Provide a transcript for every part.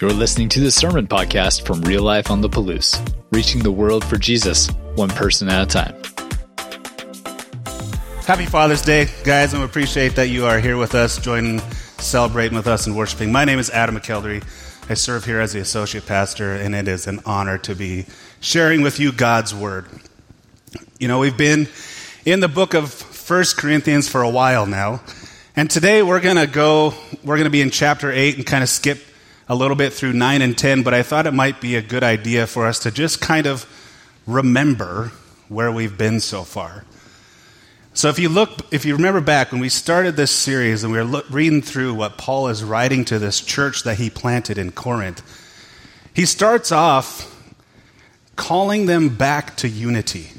You're listening to the Sermon Podcast from Real Life on the Palouse, reaching the world for Jesus, one person at a time. Happy Father's Day, guys, and we appreciate that you are here with us, joining, celebrating with us, and worshiping. My name is Adam McKeldery. I serve here as the associate pastor, and it is an honor to be sharing with you God's Word. You know, we've been in the book of First Corinthians for a while now, and today we're going to go, we're going to be in chapter 8 and kind of skip a little bit through 9 and 10, but I thought it might be a good idea for us to just kind of remember where we've been so far. So if you look, if you remember back when we started this series and we were reading through what Paul is writing to this church that he planted in Corinth, he starts off calling them back to unity.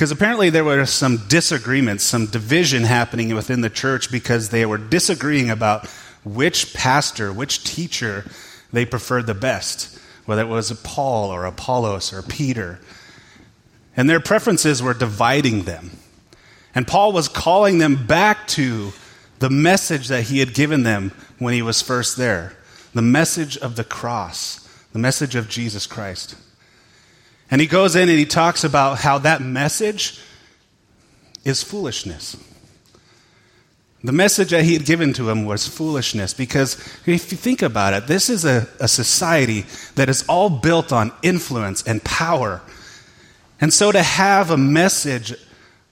Because apparently there were some disagreements, some division happening within the church because they were disagreeing about which pastor, which teacher they preferred the best, whether it was Paul or Apollos or Peter. And their preferences were dividing them. And Paul was calling them back to the message that he had given them when he was first there the message of the cross, the message of Jesus Christ. And he goes in and he talks about how that message is foolishness. The message that he had given to him was foolishness because if you think about it, this is a, a, society that is all built on influence and power. And so to have a message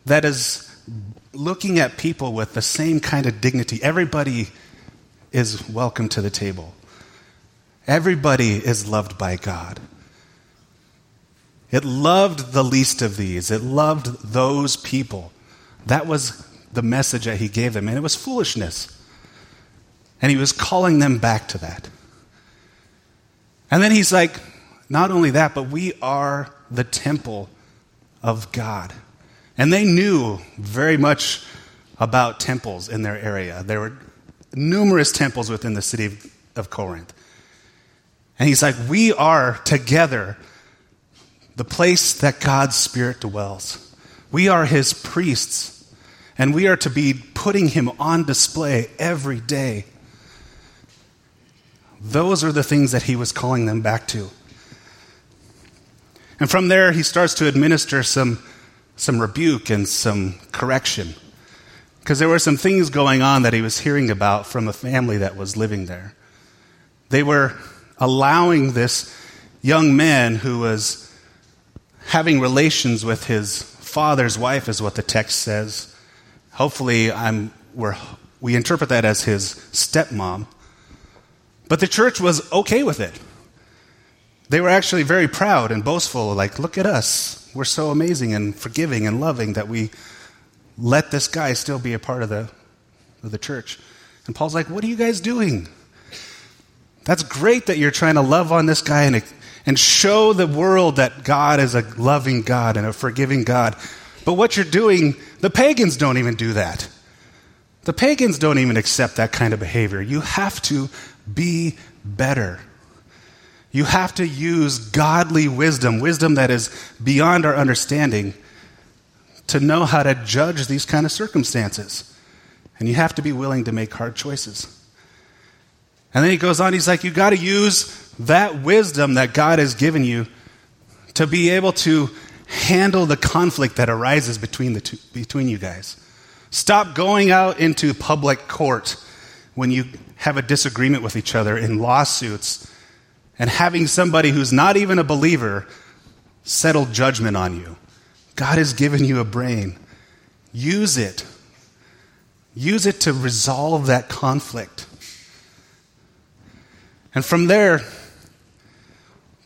that is looking at people with the same kind of dignity, everybody is welcome to the table, everybody is loved by God. It loved the least of these, it loved those people. That was the message that he gave them, and it was foolishness. And he was calling them back to that. And then he's like, not only that, but we are the temple of God. And they knew very much about temples in their area. There were numerous temples within the city of, Corinth. And he's like, we are together the place that God's Spirit dwells. We are his priests. And we are to be putting him on display every day. Those are the things that he was calling them back to. And from there, he starts to administer some, some rebuke and some correction. Because there were some things going on that he was hearing about from a family that was living there. They were allowing this young man who was having relations with his father's wife, is what the text says, Hopefully, I'm, we interpret that as his stepmom. But the church was okay with it. They were actually very proud and boastful, like, look at us. We're so amazing and forgiving and loving that we let this guy still be a part of the, of the church. And Paul's like, what are you guys doing? That's great that you're trying to love on this guy and, and show the world that God is a loving God and a forgiving God. But what you're doing, the pagans don't even do that. The pagans don't even accept that kind of behavior. You have to be better. You have to use godly wisdom, wisdom that is beyond our understanding, to know how to judge these kind of circumstances. And you have to be willing to make hard choices. And then he goes on, he's like, you got to use that wisdom that God has given you to be able to handle the conflict that arises between, the two, between you guys. Stop going out into public court when you have a disagreement with each other in lawsuits and having somebody who's not even a believer settle judgment on you. God has given you a brain. Use it. Use it to resolve that conflict. And from there,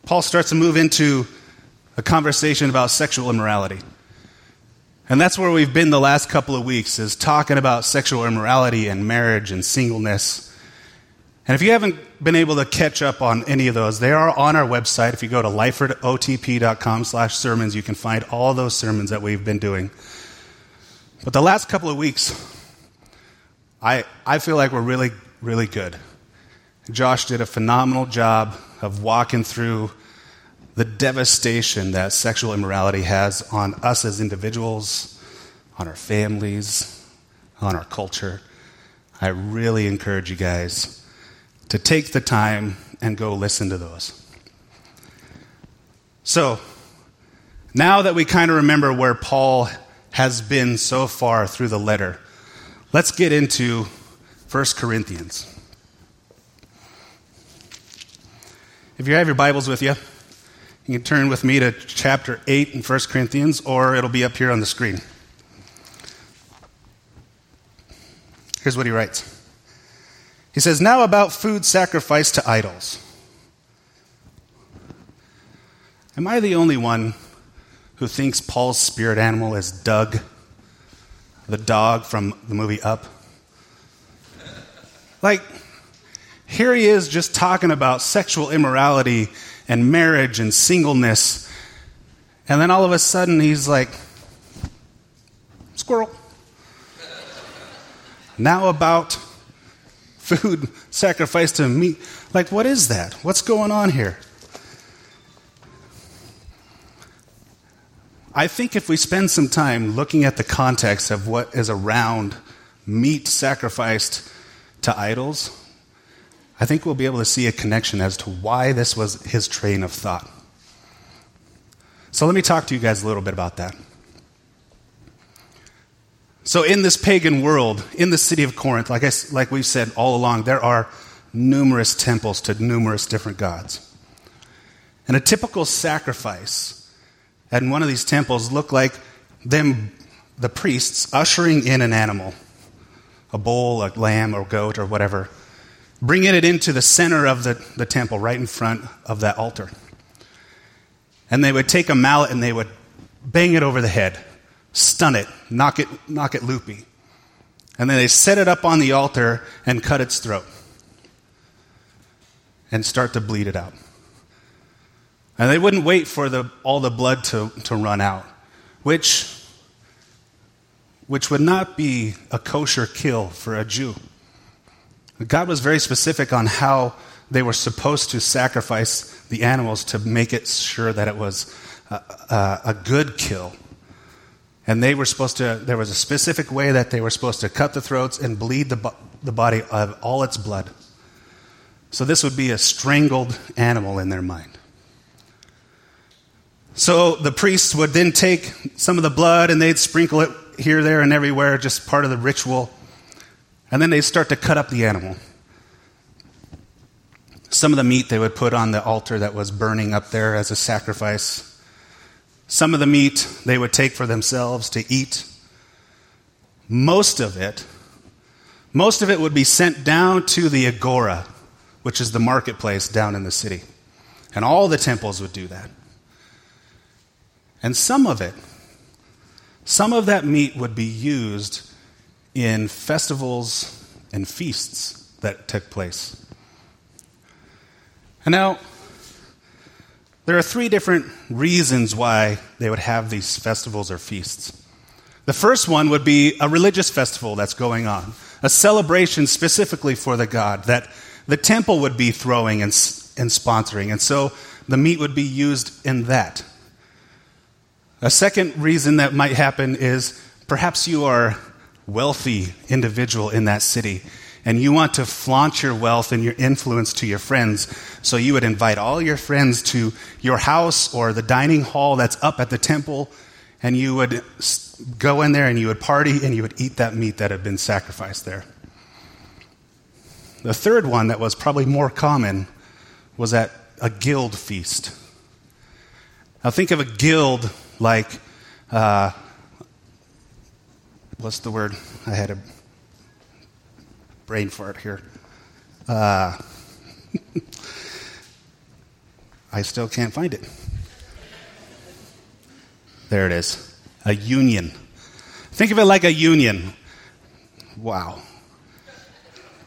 Paul starts to move into a conversation about sexual immorality. And that's where we've been the last couple of weeks, is talking about sexual immorality and marriage and singleness. And if you haven't been able to catch up on any of those, they are on our website. If you go to lifeordotp.com slash sermons, you can find all those sermons that we've been doing. But the last couple of weeks, I, I feel like we're really, really good. Josh did a phenomenal job of walking through the devastation that sexual immorality has on us as individuals, on our families, on our culture, I really encourage you guys to take the time and go listen to those. So, now that we kind of remember where Paul has been so far through the letter, let's get into 1 Corinthians. If you have your Bibles with you, you can turn with me to chapter 8 in 1 Corinthians, or it'll be up here on the screen. Here's what he writes He says, Now about food sacrificed to idols. Am I the only one who thinks Paul's spirit animal is Dug, the dog from the movie Up? Like, here he is just talking about sexual immorality and marriage and singleness. And then all of a sudden he's like, squirrel. now about food sacrificed to meat. Like, what is that? What's going on here? I think if we spend some time looking at the context of what is around meat sacrificed to idols, I think we'll be able to see a connection as to why this was his train of thought. So let me talk to you guys a little bit about that. So, in this pagan world, in the city of Corinth, like, I, like we've said all along, there are numerous temples to numerous different gods. And a typical sacrifice at one of these temples looked like them, the priests, ushering in an animal a bull, a lamb, or goat, or whatever bringing it into the center of the, the temple, right in front of that altar. And they would take a mallet and they would bang it over the head, stun it, knock it, knock it loopy. And then they set it up on the altar and cut its throat and start to bleed it out. And they wouldn't wait for the, all the blood to, to run out, which, which would not be a kosher kill for a Jew. God was very specific on how they were supposed to sacrifice the animals to make it sure that it was a, a, a good kill. And they were supposed to, there was a specific way that they were supposed to cut the throats and bleed the, the body of all its blood. So this would be a strangled animal in their mind. So the priests would then take some of the blood and they'd sprinkle it here, there, and everywhere, just part of the ritual. And then they start to cut up the animal. Some of the meat they would put on the altar that was burning up there as a sacrifice. Some of the meat they would take for themselves to eat. Most of it, most of it would be sent down to the agora, which is the marketplace down in the city. And all the temples would do that. And some of it, some of that meat would be used in festivals and feasts that took place. And now, there are three different reasons why they would have these festivals or feasts. The first one would be a religious festival that's going on, a celebration specifically for the god that the temple would be throwing and, and sponsoring. And so the meat would be used in that. A second reason that might happen is perhaps you are wealthy individual in that city and you want to flaunt your wealth and your influence to your friends. So you would invite all your friends to your house or the dining hall that's up at the temple, and you would go in there and you would party and you would eat that meat that had been sacrificed there. The third one that was probably more common was at a guild feast. Now think of a guild like uh, what's the word? I had a brain fart here. Uh, I still can't find it. There it is. A union. Think of it like a union. Wow.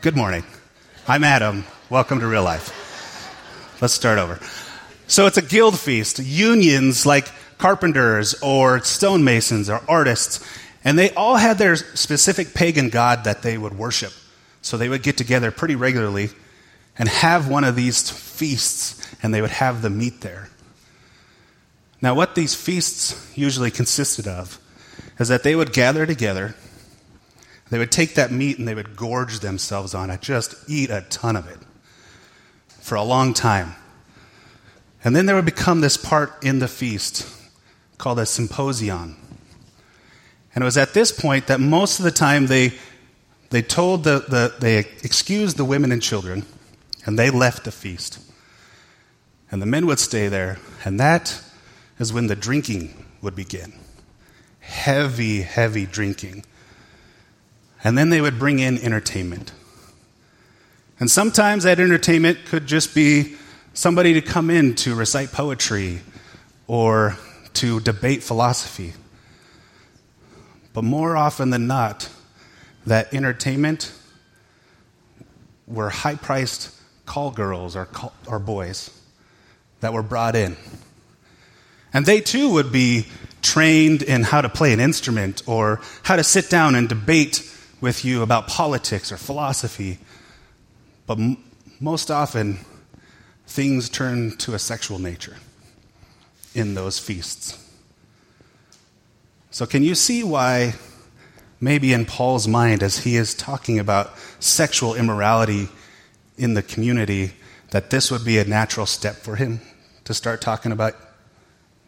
Good morning. I'm Adam. Welcome to real life. Let's start over. So it's a guild feast. Unions like carpenters or stonemasons or artists and they all had their specific pagan god that they would worship. So they would get together pretty regularly and have one of these feasts, and they would have the meat there. Now, what these feasts usually consisted of is that they would gather together, they would take that meat and they would gorge themselves on it, just eat a ton of it for a long time. And then there would become this part in the feast called a symposion. And it was at this point that most of the time they, they told the, the they excused the women and children and they left the feast. And the men would stay there, and that is when the drinking would begin. Heavy, heavy drinking. And then they would bring in entertainment. And sometimes that entertainment could just be somebody to come in to recite poetry or to debate philosophy. But more often than not, that entertainment were high priced call girls or, call, or boys that were brought in. And they too would be trained in how to play an instrument or how to sit down and debate with you about politics or philosophy. But m- most often, things turn to a sexual nature in those feasts. So, can you see why, maybe in Paul's mind, as he is talking about sexual immorality in the community, that this would be a natural step for him to start talking about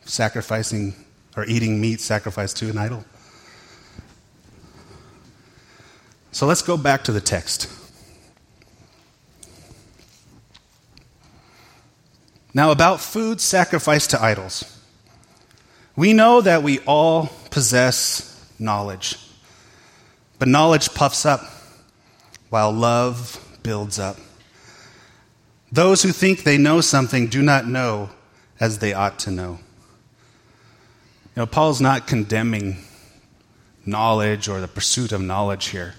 sacrificing or eating meat sacrificed to an idol? So let's go back to the text. Now, about food sacrificed to idols. We know that we all possess knowledge, but knowledge puffs up while love builds up. Those who think they know something do not know as they ought to know. You know, Paul's not condemning knowledge or the pursuit of knowledge here.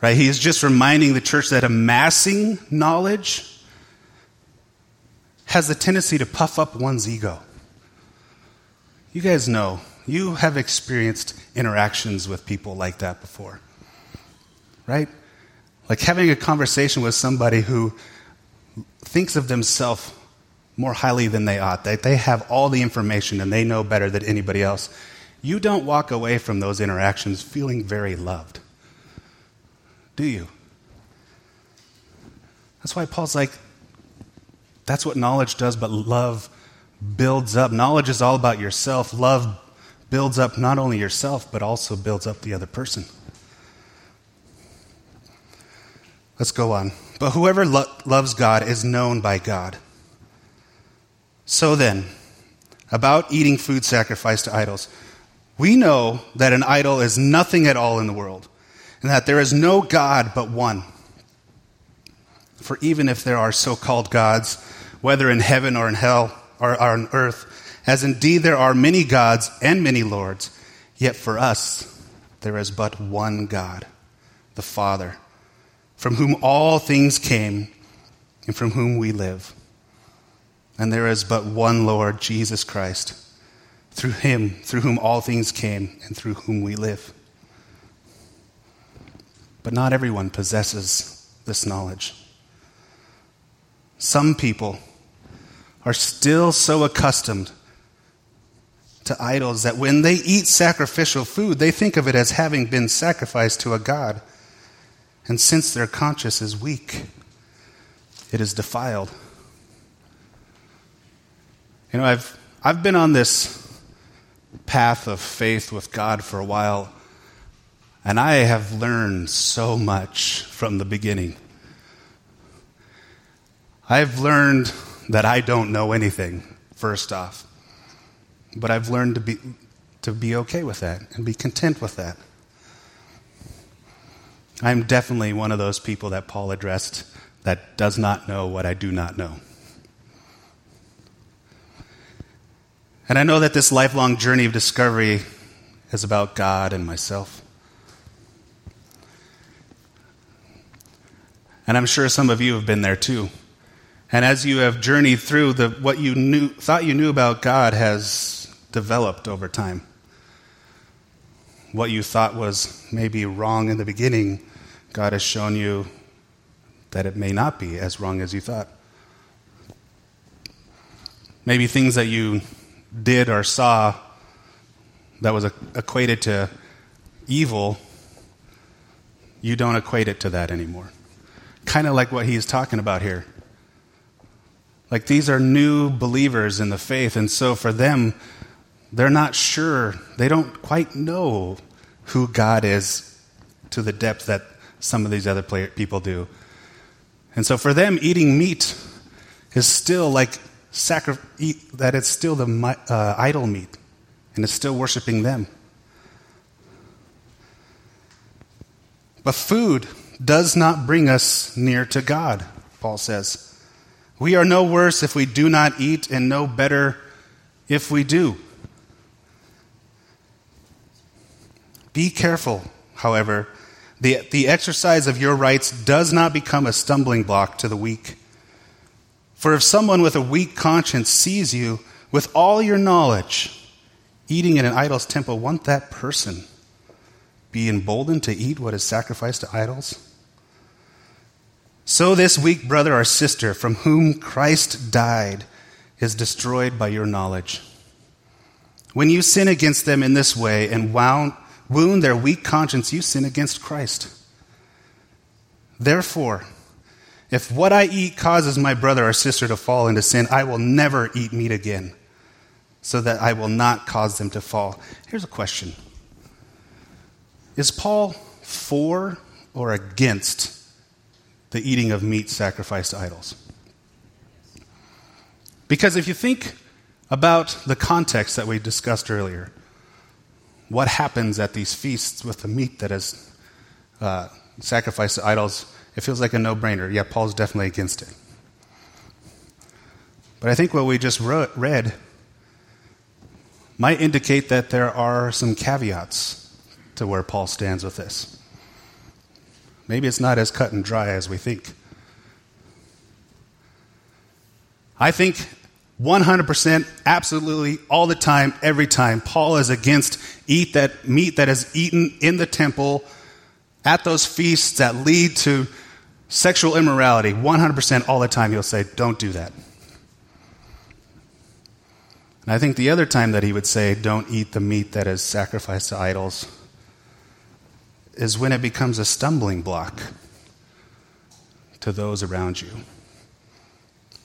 Right? He is just reminding the church that amassing knowledge has the tendency to puff up one's ego. You guys know, you have experienced interactions with people like that before. Right? Like having a conversation with somebody who thinks of themselves more highly than they ought. They, they have all the information and they know better than anybody else. You don't walk away from those interactions feeling very loved. Do you? That's why Paul's like, that's what knowledge does, but love builds up. Knowledge is all about yourself. Love builds up not only yourself, but also builds up the other person. Let's go on. But whoever lo- loves God is known by God. So then, about eating food sacrificed to idols, we know that an idol is nothing at all in the world, and that there is no God but one. For even if there are so called gods, whether in heaven or in hell or on earth, as indeed there are many gods and many lords, yet for us there is but one God, the Father from whom all things came and from whom we live. And there is but one Lord, Jesus Christ, through him, through whom all things came and through whom we live. But not everyone possesses this knowledge. Some people are still so accustomed to idols that when they eat sacrificial food, they think of it as having been sacrificed to a god. And since their conscience is weak, it is defiled. You know, I've, I've been on this path of faith with God for a while, and I have learned so much from the beginning. I've learned that I don't know anything, first off. But I've learned to be, to be okay with that and be content with that. I'm definitely one of those people that Paul addressed that does not know what I do not know. And I know that this lifelong journey of discovery is about God and myself. And I'm sure some of you have been there too. And as you have journeyed through, the, what you knew, thought you knew about God has developed over time what you thought was maybe wrong in the beginning, God has shown you that it may not be as wrong as you thought. Maybe things that you did or saw that was equated to evil, you don't equate it to that anymore. Kind of like what he's talking about here. Like these are new believers in the faith, and so for them, they're not sure, they don't quite know who God is to the depth that some of these other people do. And so for them, eating meat is still like sacri- eat, that it's still the uh, idol meat, and it's still worshiping them. But food does not bring us near to God, Paul says. We are no worse if we do not eat, and no better if we do. Be careful, however. The, the exercise of your rights does not become a stumbling block to the weak. For if someone with a weak conscience sees you with all your knowledge eating in an idol's temple, won't that person be emboldened to eat what is sacrificed to idols? So this weak brother or sister from whom Christ died is destroyed by your knowledge. When you sin against them in this way and wound, their weak conscience, you sin against Christ. Therefore, if what I eat causes my brother or sister to fall into sin, I will never eat meat again, so that I will not cause them to fall. Here's a question Is Paul for or against the eating of meat sacrificed to idols. Because if you think about the context that we discussed earlier, what happens at these feasts with the meat that is uh, sacrificed to idols, it feels like a no brainer. Yeah, Paul's definitely against it. But I think what we just wrote, read might indicate that there are some caveats to where Paul stands with this. Maybe it's not as cut and dry as we think. I think 100%, absolutely, all the time, every time, Paul is against eat that meat that is eaten in the temple at those feasts that lead to sexual immorality. 100% all the time, he'll say, don't do that. And I think the other time that he would say, don't eat the meat that is sacrificed to idols is when it becomes a stumbling block to those around you.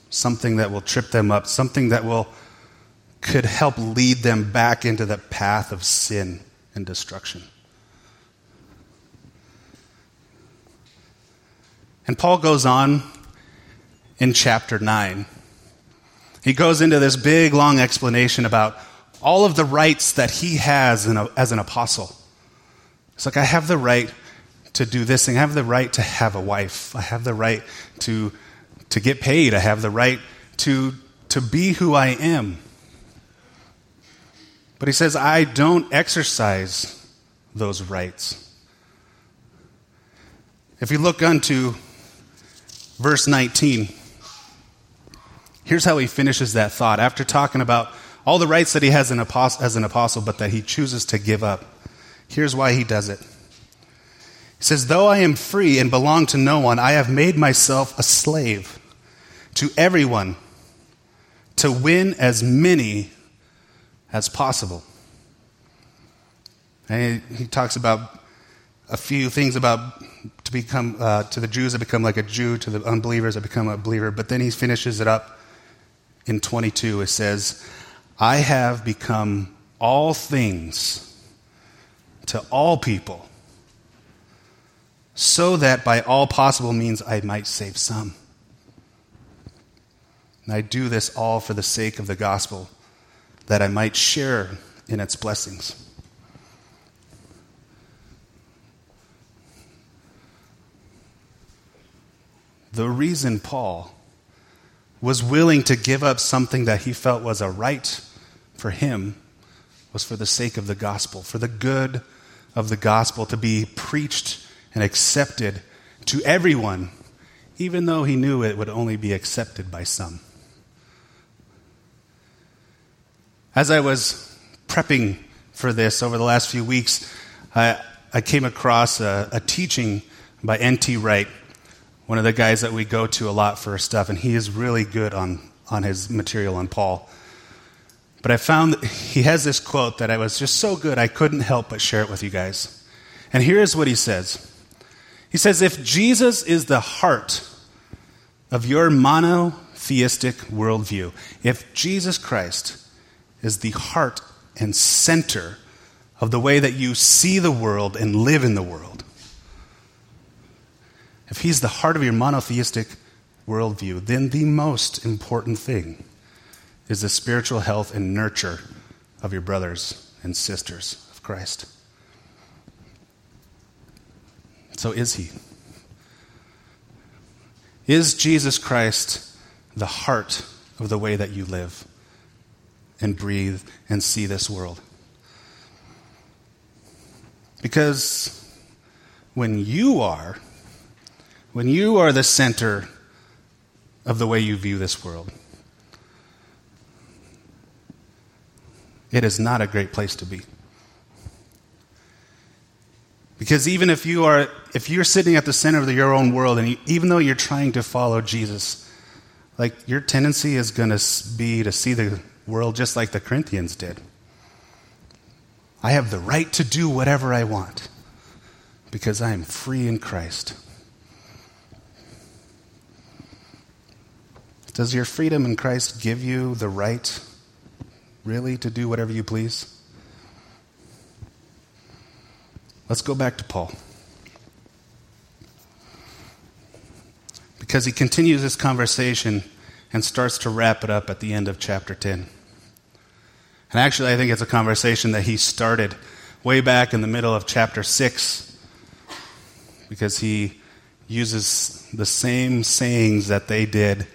Something that will trip them up, something that will could help lead them back into the path of sin and destruction. And Paul goes on in chapter 9. He goes into this big, long explanation about all of the rights that he has as an apostle. It's like I have the right to do this thing. I have the right to have a wife. I have the right to, to get paid. I have the right to, to be who I am. But he says, I don't exercise those rights. If you look unto verse 19, here's how he finishes that thought. After talking about all the rights that he has as an apostle, but that he chooses to give up. Here's why he does it. He says, Though I am free and belong to no one, I have made myself a slave to everyone to win as many as possible. And he, he talks about a few things about to become, uh, to the Jews, I become like a Jew, to the unbelievers, I become a believer. But then he finishes it up in 22. It says, I have become all things to all people, so that by all possible means I might save some. And I do this all for the sake of the gospel, that I might share in its blessings. The reason Paul was willing to give up something that he felt was a right for him was for the sake of the gospel, for the good of the gospel to be preached and accepted to everyone, even though he knew it would only be accepted by some. As I was prepping for this over the last few weeks, I, I came across a, a teaching by N.T. Wright, one of the guys that we go to a lot for stuff, and he is really good on on his material on Paul. But I found that he has this quote that I was just so good I couldn't help but share it with you guys. And here's what he says He says, If Jesus is the heart of your monotheistic worldview, if Jesus Christ is the heart and center of the way that you see the world and live in the world, if he's the heart of your monotheistic worldview, then the most important thing is the spiritual health and nurture of your brothers and sisters of Christ. So, is he? Is Jesus Christ the heart of the way that you live and breathe and see this world? Because when you are, when you are the center of the way you view this world, it is not a great place to be. Because even if you are if you're sitting at the center of your own world and you, even though you're trying to follow Jesus, like your tendency is going to be to see the world just like the Corinthians did. I have the right to do whatever I want because I am free in Christ. Does your freedom in Christ give you the right, really, to do whatever you please? Let's go back to Paul. Because he continues this conversation and starts to wrap it up at the end of chapter 10. And actually, I think it's a conversation that he started way back in the middle of chapter 6 because he uses the same sayings that they did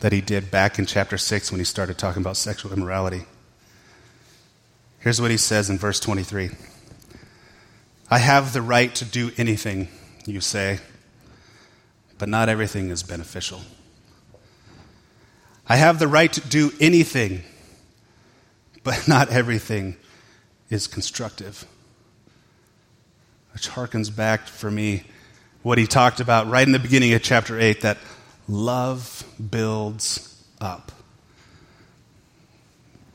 that he did back in chapter 6 when he started talking about sexual immorality. Here's what he says in verse 23 I have the right to do anything, you say, but not everything is beneficial. I have the right to do anything but not everything is constructive. Which harkens back for me what he talked about right in the beginning of chapter 8 that love builds up.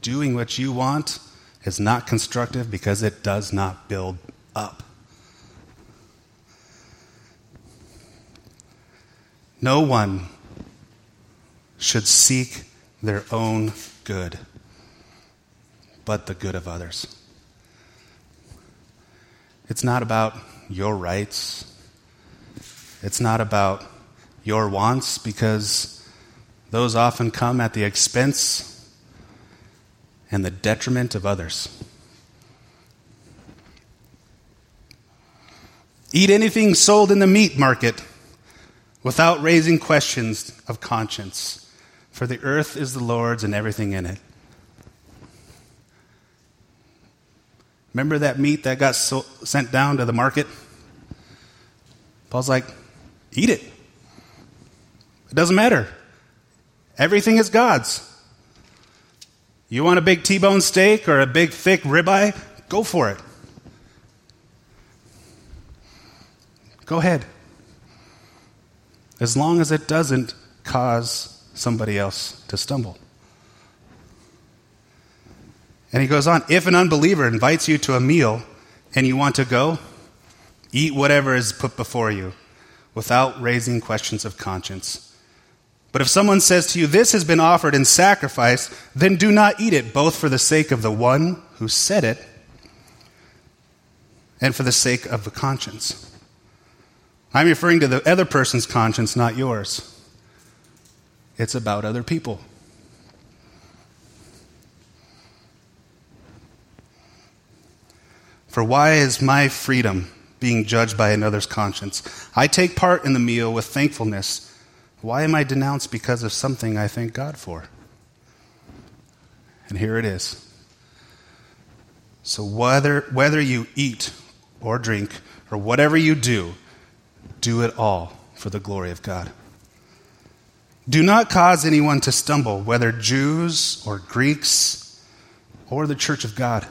Doing what you want is not constructive because it does not build up. No one should seek their own good but the good of others. It's not about your rights. It's not about your wants because those often come at the expense and the detriment of others. Eat anything sold in the meat market without raising questions of conscience, for the earth is the Lord's and everything in it. Remember that meat that got so, sent down to the market? Paul's like, eat it. It doesn't matter. Everything is God's. You want a big T bone steak or a big thick ribeye? Go for it. Go ahead. As long as it doesn't cause somebody else to stumble. And he goes on if an unbeliever invites you to a meal and you want to go, eat whatever is put before you without raising questions of conscience. But if someone says to you, This has been offered in sacrifice, then do not eat it, both for the sake of the one who said it and for the sake of the conscience. I'm referring to the other person's conscience, not yours. It's about other people. For why is my freedom being judged by another's conscience? I take part in the meal with thankfulness. Why am I denounced because of something I thank God for? And here it is. So, whether, whether you eat or drink or whatever you do, do it all for the glory of God. Do not cause anyone to stumble, whether Jews or Greeks or the church of God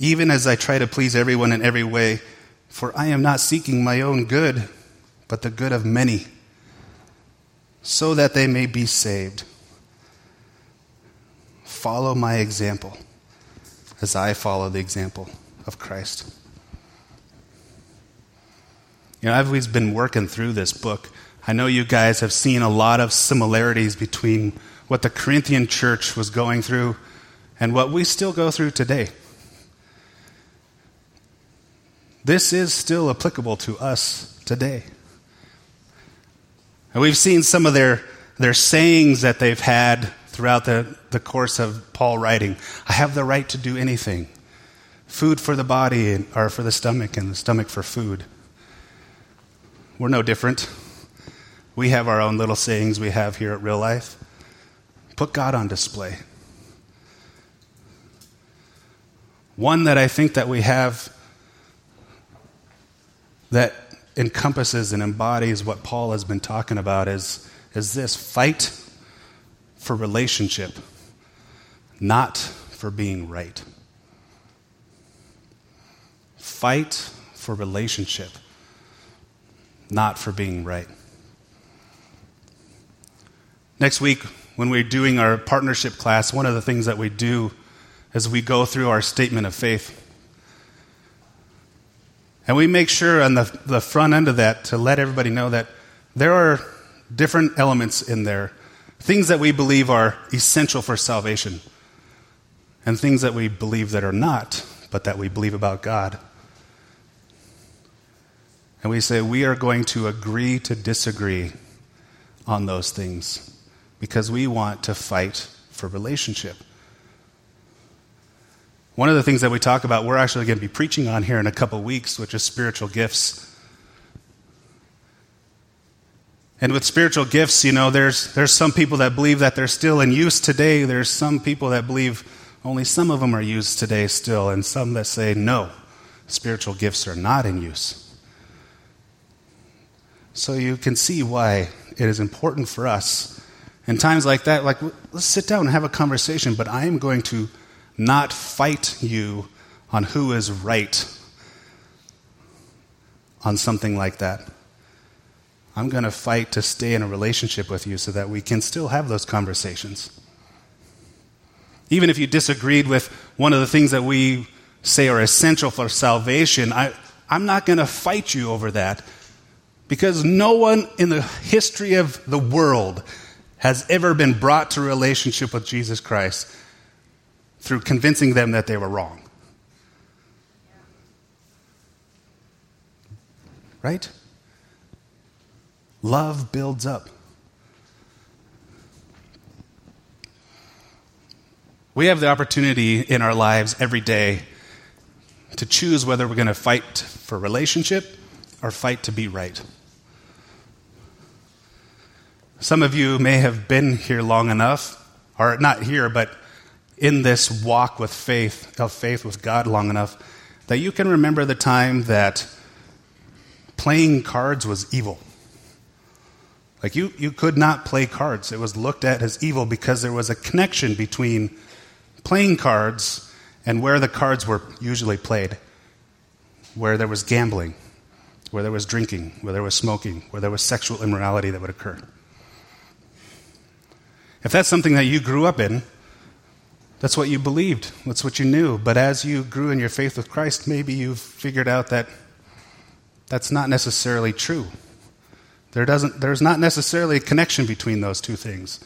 even as I try to please everyone in every way, for I am not seeking my own good, but the good of many, so that they may be saved. Follow my example as I follow the example of Christ. You know, I've always been working through this book. I know you guys have seen a lot of similarities between what the Corinthian church was going through and what we still go through today. This is still applicable to us today. And we've seen some of their, their sayings that they've had throughout the, the course of Paul writing. I have the right to do anything. Food for the body, and, or for the stomach, and the stomach for food. We're no different. We have our own little sayings we have here at Real Life. Put God on display. One that I think that we have that encompasses and embodies what Paul has been talking about is, is this fight for relationship, not for being right. Fight for relationship, not for being right. Next week, when we're doing our partnership class, one of the things that we do is we go through our statement of faith. And we make sure on the, the front end of that to let everybody know that there are different elements in there, things that we believe are essential for salvation, and things that we believe that are not, but that we believe about God. And we say we are going to agree to disagree on those things because we want to fight for relationship. One of the things that we talk about, we're actually going to be preaching on here in a couple weeks, which is spiritual gifts. And with spiritual gifts, you know, there's, there's some people that believe that they're still in use today. There's some people that believe only some of them are used today still, and some that say, no, spiritual gifts are not in use. So you can see why it is important for us in times like that, like, let's sit down and have a conversation, but I am going to not fight you on who is right on something like that. I'm going to fight to stay in a relationship with you so that we can still have those conversations. Even if you disagreed with one of the things that we say are essential for salvation, I, I'm not going to fight you over that because no one in the history of the world has ever been brought to relationship with Jesus Christ through convincing them that they were wrong. Right? Love builds up. We have the opportunity in our lives every day to choose whether we're going to fight for relationship or fight to be right. Some of you may have been here long enough, or not here, but in this walk with faith, of faith with God long enough, that you can remember the time that playing cards was evil. Like you, you could not play cards. It was looked at as evil because there was a connection between playing cards and where the cards were usually played, where there was gambling, where there was drinking, where there was smoking, where there was sexual immorality that would occur. If that's something that you grew up in, that's what you believed. That's what you knew. But as you grew in your faith with Christ, maybe you've figured out that that's not necessarily true. There doesn't, there's not necessarily a connection between those two things.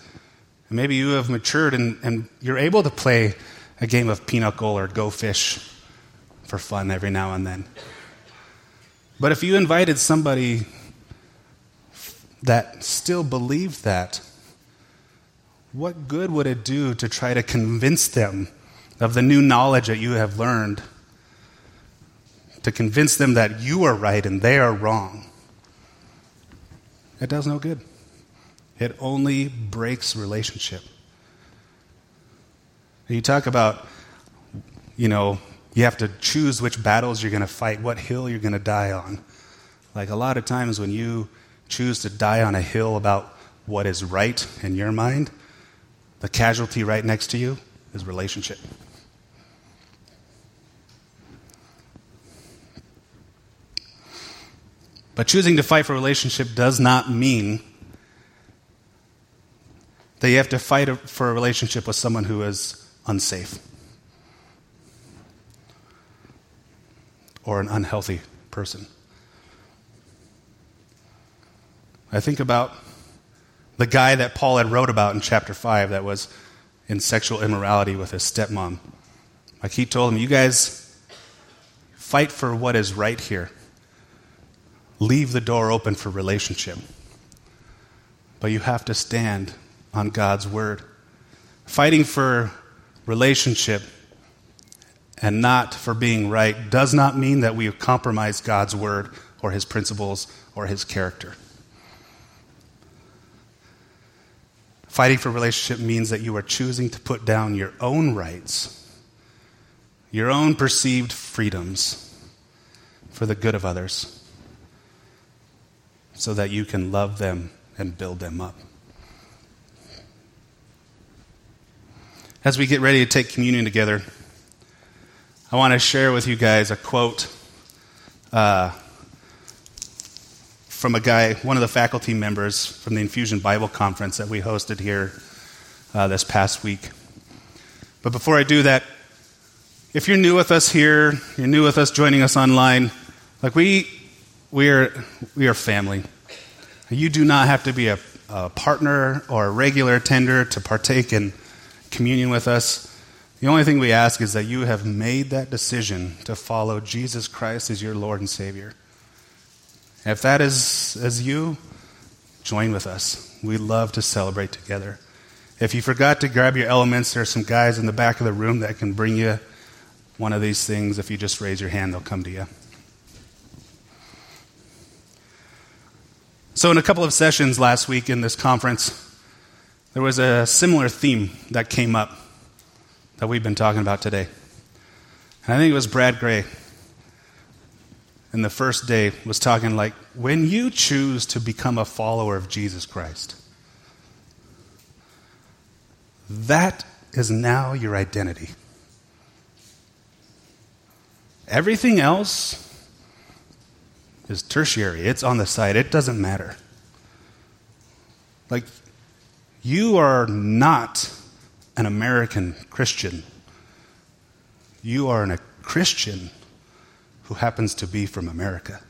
And maybe you have matured and, and you're able to play a game of pinochle or go fish for fun every now and then. But if you invited somebody that still believed that, what good would it do to try to convince them of the new knowledge that you have learned? To convince them that you are right and they are wrong? It does no good. It only breaks relationship. You talk about, you know, you have to choose which battles you're going to fight, what hill you're going to die on. Like a lot of times when you choose to die on a hill about what is right in your mind, the casualty right next to you is relationship. But choosing to fight for relationship does not mean that you have to fight for a relationship with someone who is unsafe or an unhealthy person. I think about the guy that Paul had wrote about in chapter 5 that was in sexual immorality with his stepmom. Like he told him, You guys fight for what is right here. Leave the door open for relationship. But you have to stand on God's word. Fighting for relationship and not for being right does not mean that we compromise God's word or his principles or his character. Fighting for relationship means that you are choosing to put down your own rights, your own perceived freedoms for the good of others, so that you can love them and build them up. As we get ready to take communion together, I want to share with you guys a quote uh, from a guy, one of the faculty members from the Infusion Bible Conference that we hosted here uh, this past week. But before I do that, if you're new with us here, you're new with us joining us online, like we, we are, we are family. You do not have to be a, a partner or a regular attender to partake in communion with us. The only thing we ask is that you have made that decision to follow Jesus Christ as your Lord and Savior. If that is as you, join with us. We love to celebrate together. If you forgot to grab your elements, there are some guys in the back of the room that can bring you one of these things. If you just raise your hand, they'll come to you. So, in a couple of sessions last week in this conference, there was a similar theme that came up that we've been talking about today. And I think it was Brad Gray in the first day was talking like, when you choose to become a follower of Jesus Christ, that is now your identity. Everything else is tertiary, it's on the side, it doesn't matter. Like, you are not an American Christian. You are a Christian who happens to be from America.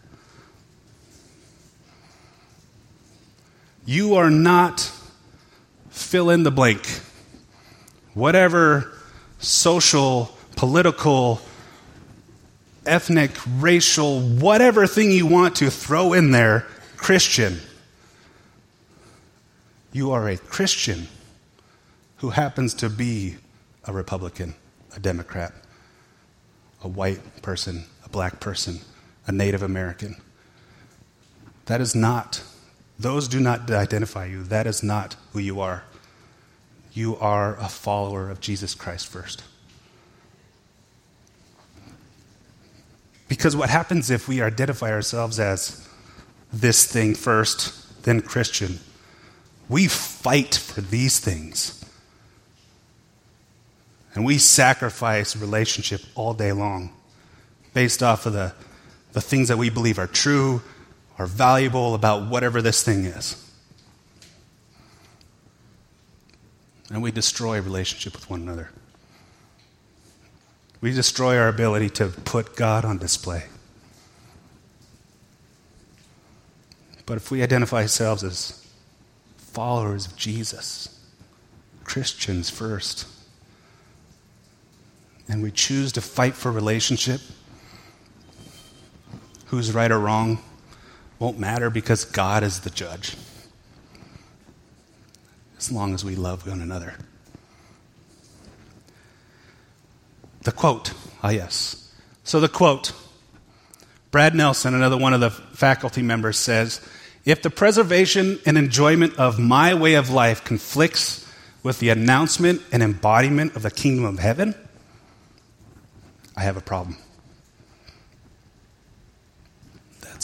You are not fill in the blank. Whatever social, political, ethnic, racial, whatever thing you want to throw in there, Christian. You are a Christian who happens to be a Republican, a Democrat, a white person, black person, a Native American. That is not, those do not identify you. That is not who you are. You are a follower of Jesus Christ first. Because what happens if we identify ourselves as this thing first, then Christian? We fight for these things. And we sacrifice relationship all day long based off of the, the things that we believe are true or valuable about whatever this thing is. And we destroy relationship with one another. We destroy our ability to put God on display. But if we identify ourselves as followers of Jesus, Christians first, and we choose to fight for relationship, who's right or wrong won't matter because God is the judge. As long as we love one another. The quote, ah, yes. So the quote Brad Nelson, another one of the faculty members, says If the preservation and enjoyment of my way of life conflicts with the announcement and embodiment of the kingdom of heaven, I have a problem.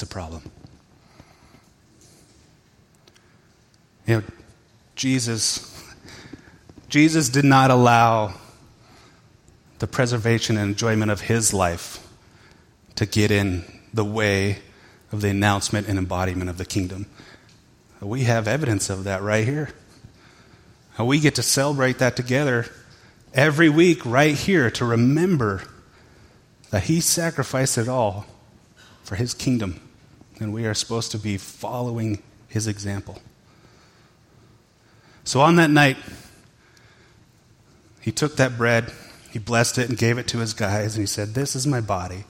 That's a problem. You know, Jesus, Jesus did not allow the preservation and enjoyment of his life to get in the way of the announcement and embodiment of the kingdom. We have evidence of that right here. We get to celebrate that together every week right here to remember that He sacrificed it all for His kingdom. And we are supposed to be following His example. So on that night, He took that bread, He blessed it, and gave it to His guys, and He said, This is my body,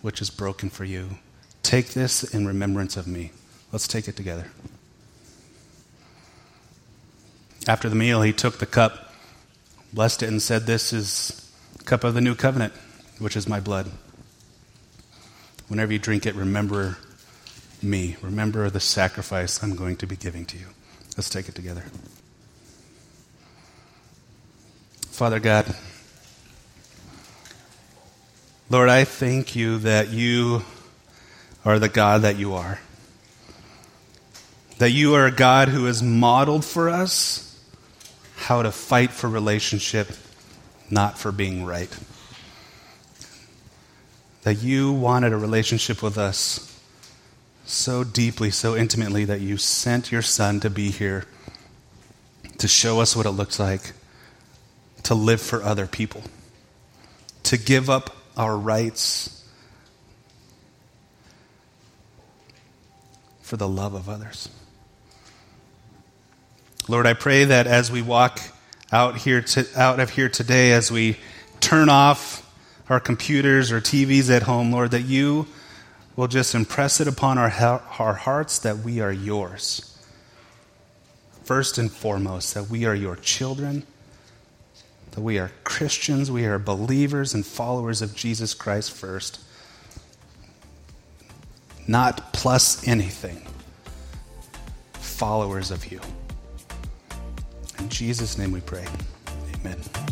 which is broken for you. Take this in remembrance of me. Let's take it together. After the meal, he took the cup, blessed it, and said, This is cup of the new covenant, which is my blood. Whenever you drink it, remember me. Remember the sacrifice I'm going to be giving to you. Let's take it together. Father God, Lord, I thank you that you are the God that you are. That you are a God who has modeled for us how to fight for relationship, not for being right. That you wanted a relationship with us so deeply, so intimately, that you sent your son to be here to show us what it looks like to live for other people, to give up our rights for the love of others. Lord, I pray that as we walk out here to, out of here today, as we turn off our computers or TVs at home, Lord, that you will just impress it upon our, our hearts that we are yours. First and foremost, that we are your children, that we are Christians, we are believers and followers of Jesus Christ first, not plus anything, followers of you. In Jesus' name we pray. Amen.